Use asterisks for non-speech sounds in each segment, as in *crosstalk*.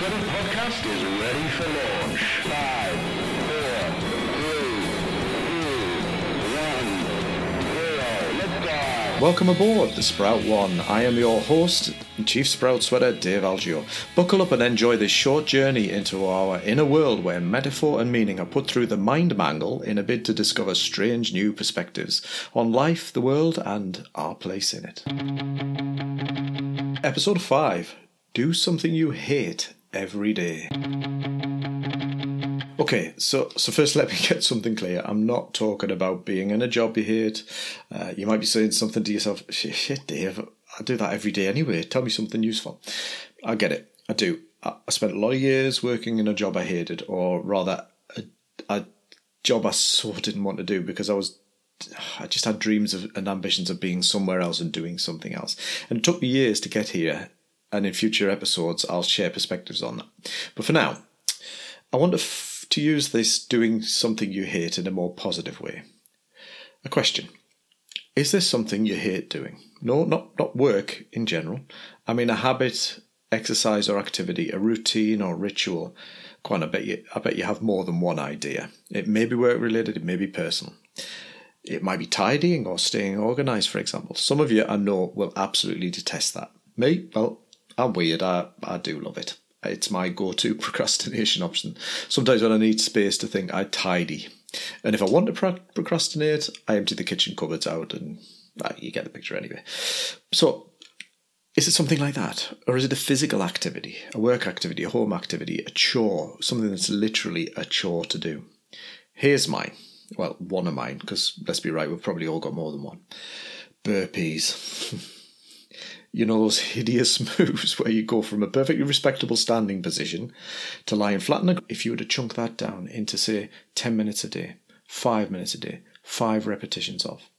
Sweater podcast is ready for launch. Welcome aboard the Sprout One. I am your host, Chief Sprout Sweater Dave Algeo. Buckle up and enjoy this short journey into our inner world where metaphor and meaning are put through the mind mangle in a bid to discover strange new perspectives on life, the world, and our place in it. Episode 5 Do Something You Hate Every Day. Okay, so so first, let me *laughs* get something clear. I'm not talking about being in a job you hate. Uh, you might be saying something to yourself, shit, Dave, I do that every day anyway. Tell me something useful. I get it. I do. I I spent a lot of years working in a job I hated, or rather, a, a job I so didn't want to do because I was I just had dreams of, and ambitions of being somewhere else and doing something else. And it took me years to get here. And in future episodes, I'll share perspectives on that. But for now, I want to, f- to use this doing something you hate in a more positive way. A question Is there something you hate doing? No, not, not work in general. I mean, a habit, exercise or activity, a routine or ritual. Quite, I bet you, I bet you have more than one idea. It may be work related, it may be personal. It might be tidying or staying organised, for example. Some of you I know will absolutely detest that. Me, well, I'm weird. I, I do love it. It's my go to *laughs* procrastination option. Sometimes when I need space to think, I tidy. And if I want to pro- procrastinate, I empty the kitchen cupboards out and ah, you get the picture anyway. So, is it something like that? Or is it a physical activity, a work activity, a home activity, a chore, something that's literally a chore to do? Here's mine. Well, one of mine, because let's be right, we've probably all got more than one. Burpees. *laughs* you know those hideous *laughs* moves where you go from a perfectly respectable standing position to lying flat on the ground If you were to chunk that down into, say, 10 minutes a day, 5 minutes a day, 5 repetitions of,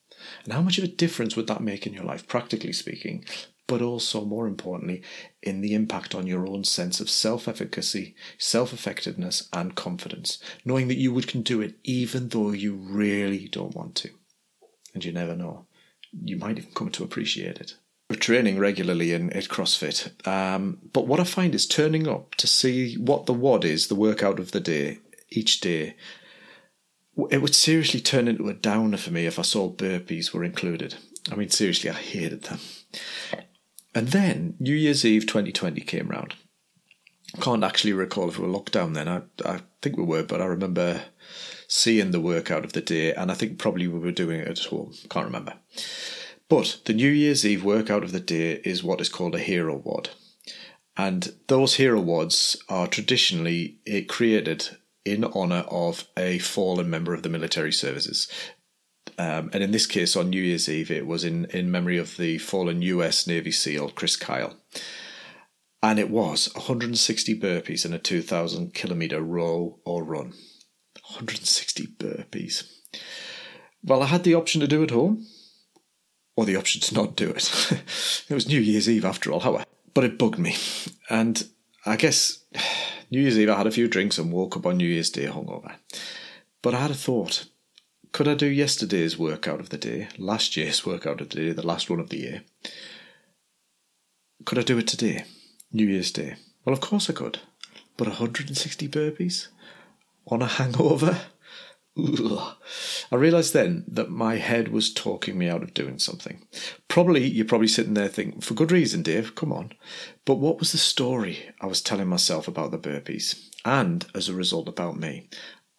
and how much of a difference would that make in your life, practically speaking, but also, more importantly, in the impact on your own sense of self efficacy, self effectiveness, and confidence, knowing that you would can do it even though you really don't want to. And you never know. You might even come to appreciate it. Training regularly in at CrossFit, um, but what I find is turning up to see what the WOD is, the workout of the day, each day. It would seriously turn into a downer for me if I saw burpees were included. I mean, seriously, I hated them. And then New Year's Eve 2020 came round. Can't actually recall if we were locked down then. I, I think we were, but I remember seeing the workout of the day, and I think probably we were doing it at home. Can't remember. But the New Year's Eve workout of the day is what is called a hero WOD. And those hero WODs are traditionally eh, created in honour of a fallen member of the military services. Um, and in this case, on New Year's Eve, it was in, in memory of the fallen US Navy SEAL Chris Kyle. And it was 160 burpees in a 2,000 kilometre row or run. 160 burpees. Well, I had the option to do it at home, or the option to not do it. *laughs* it was New Year's Eve after all, however. But it bugged me. And I guess *sighs* New Year's Eve, I had a few drinks and woke up on New Year's Day hungover. But I had a thought could I do yesterday's workout of the day, last year's *laughs* workout of the day, the last one of the year? Could I do it today, New Year's Day? Well, of course I could. But 160 burpees on a hangover? I realised then that my head was talking me out of doing something. Probably, you're probably sitting there thinking, for good reason, Dave, come on. But what was the story I was telling myself about the burpees? And, as a result, about me?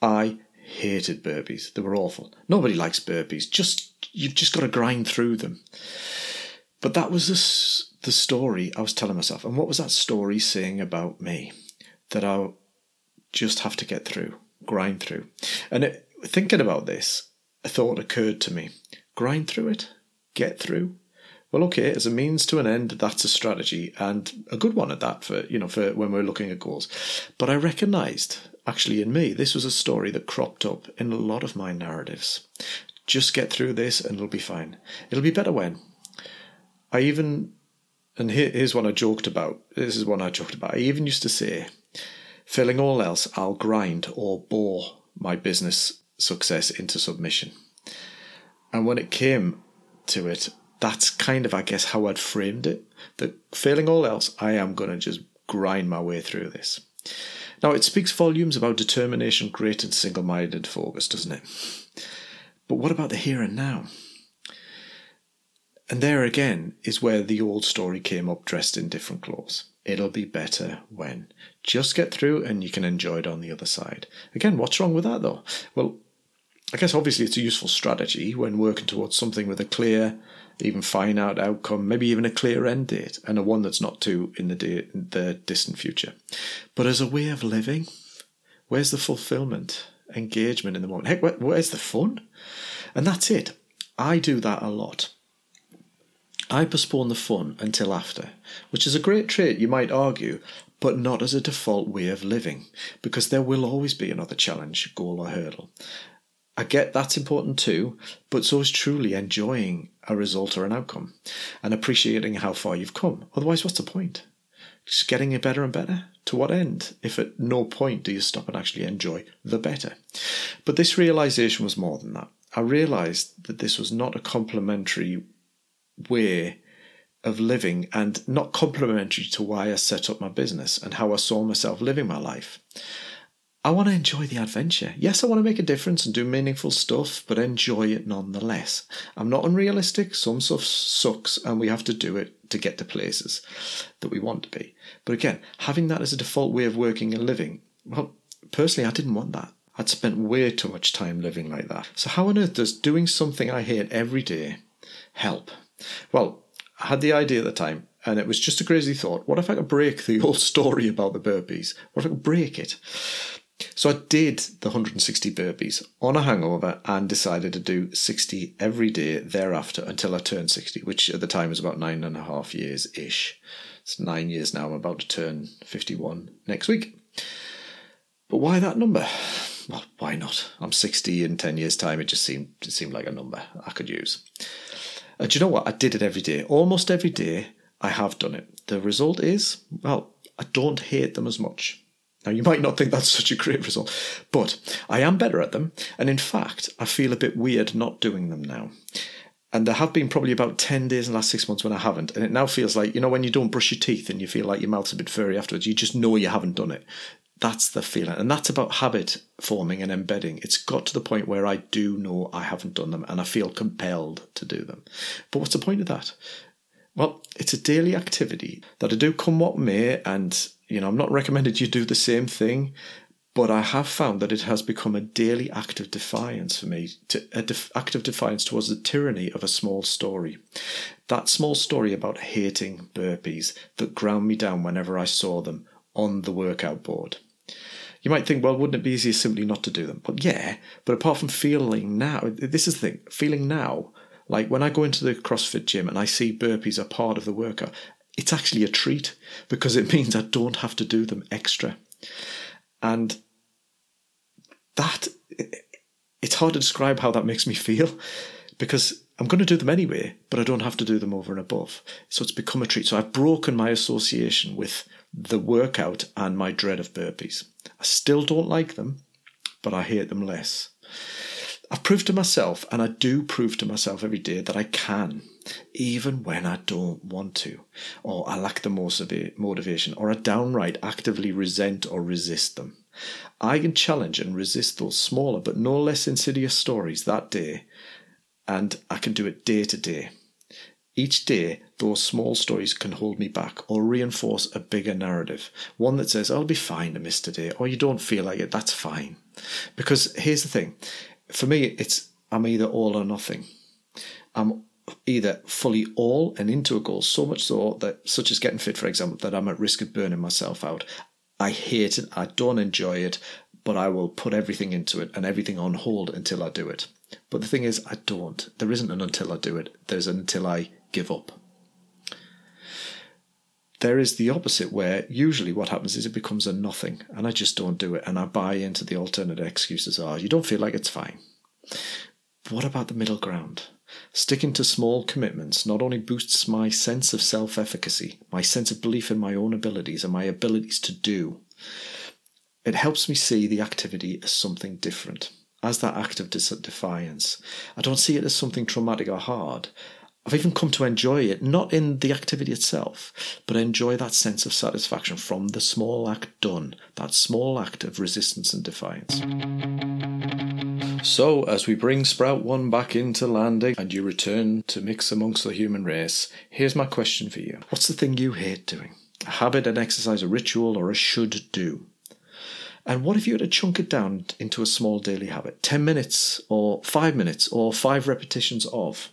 I hated burpees. They were awful. Nobody likes burpees. Just you've just got to grind through them. But that was the, the story I was telling myself. And what was that story saying about me? That I just have to get through, grind through. And it, thinking about this, a thought occurred to me. Grind through it? Get through? Well, okay, as a means to an end, that's a strategy and a good one at that for, you know, for when we're looking at goals. But I recognised actually in me, this was a story that cropped up in a lot of my narratives. Just get through this and it'll be fine. It'll be better when. I even, and here, here's one I joked about. This is one I joked about. I even used to say, failing all else, I'll grind or bore my business success into submission. And when it came to it, that's kind of, I guess, how I'd framed it. That failing all else, I am going to just grind my way through this. Now, it speaks volumes about determination, great and single minded focus, doesn't it? But what about the here and now? And there again is where the old story came up dressed in different clothes. It'll be better when. Just get through and you can enjoy it on the other side. Again, what's wrong with that though? Well, I guess obviously it's a useful strategy when working towards something with a clear, even finite outcome, maybe even a clear end date, and a one that's not too in the, day, the distant future. But as a way of living, where's the fulfillment, engagement in the moment? Heck, where's the fun? And that's it. I do that a lot. I postpone the fun until after, which is a great trait, you might argue, but not as a default way of living, because there will always be another challenge, goal, or hurdle. I get that's important too, but so is truly enjoying a result or an outcome and appreciating how far you've come. Otherwise, what's the point? Just getting it better and better? To what end, if at no point do you stop and actually enjoy the better? But this realization was more than that. I realized that this was not a complementary way of living and not complementary to why I set up my business and how I saw myself living my life. I want to enjoy the adventure. Yes, I want to make a difference and do meaningful stuff, but enjoy it nonetheless. I'm not unrealistic. Some stuff sucks and we have to do it to get to places that we want to be. But again, having that as a default way of working and living, well, personally, I didn't want that. I'd spent way too much time living like that. So, how on earth does doing something I hate every day help? Well, I had the idea at the time, and it was just a crazy thought. What if I could break the old *laughs* story about the burpees? What if I could break it? So I did the 160 burpees on a hangover and decided to do 60 every day thereafter until I turned 60, which at the time was about nine and a half years ish. It's nine years now. I'm about to turn 51 next week. But why that number? Well, why not? I'm 60 in 10 years' time. It just seemed it seemed like a number I could use. And do you know what? I did it every day. Almost every day I have done it. The result is, well, I don't hate them as much. Now, you might not think that's such a great result, but I am better at them. And in fact, I feel a bit weird not doing them now. And there have been probably about 10 days in the last six months when I haven't. And it now feels like, you know, when you don't brush your teeth and you feel like your mouth's a bit furry afterwards, you just know you haven't done it. That's the feeling. And that's about habit forming and embedding. It's got to the point where I do know I haven't done them and I feel compelled to do them. But what's the point of that? Well, it's a daily activity that I do come what may, and you know, I'm not recommended you do the same thing, but I have found that it has become a daily act of defiance for me, to, a def, act of defiance towards the tyranny of a small story. That small story about hating burpees that ground me down whenever I saw them on the workout board. You might think, well, wouldn't it be easier simply not to do them? But yeah, but apart from feeling now, this is the thing, feeling now, like when I go into the CrossFit gym and I see burpees are part of the workout, it's actually a treat because it *laughs* means I don't have to do them extra. And that, it's hard to describe how that makes me feel because I'm going to do them anyway, but I don't have to do them over and above. So it's become a treat. So I've broken my association with the workout and my dread of burpees. I still don't like them, but I hate them less. I've proved to myself, and I do prove to myself every day, that I can, even when I don't want to, or I lack the motivation, or I downright actively resent or resist them. I can challenge and resist those smaller but no less insidious stories that day, and I can do it day to day. Each day, those small stories can hold me back or reinforce a bigger narrative. One that says, I'll be fine to miss today, or you don't feel like it, that's fine. Because here's the thing for me, it's I'm either all or nothing. I'm either fully all and into a goal, so much so that, such as getting fit, for example, that I'm at risk of burning myself out. I hate it, I don't enjoy it, but I will put everything into it and everything on hold until I do it. But the thing is, I don't. There isn't an until I do it, there's an until I give up. There is the opposite, where usually what happens is it becomes a nothing, and I just don't do it, and I buy into the alternate excuses are you don't feel like it's fine. what about the middle ground? Sticking to small commitments not only boosts my sense of self efficacy, my sense of belief in my own abilities, and my abilities to do, it helps me see the activity as something different, as that act of defiance. I don't see it as something traumatic or hard. I've even come to enjoy it, not in the activity itself, but enjoy that sense of satisfaction from the small act done, that small act of resistance and defiance. So, as we bring Sprout 1 back into landing and you return to mix amongst the human race, here's my question for you What's the thing you hate doing? A habit, an exercise, a ritual, or a should do? And what if you had to chunk it down into a small daily habit? 10 minutes, or 5 minutes, or 5 repetitions of?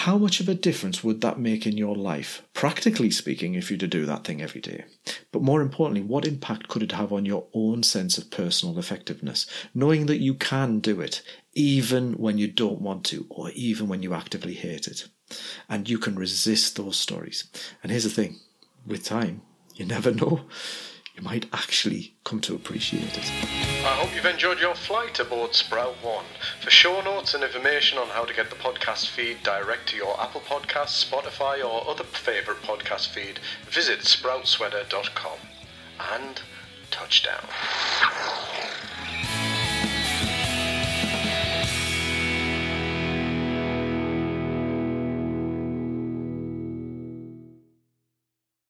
How much of a difference would that make in your life, practically speaking, if you to do that thing every day? But more importantly, what impact could it have on your own sense of personal effectiveness, knowing that you can do it, even when you don't want to, or even when you actively hate it? And you can resist those stories. And here's the thing with time, you never *laughs* know you might actually come to appreciate it. I hope you've enjoyed your flight aboard Sprout One. For show notes and information on how to get the podcast feed direct to your Apple Podcasts, Spotify, or other favourite podcast feed, visit sproutsweater.com. And touchdown.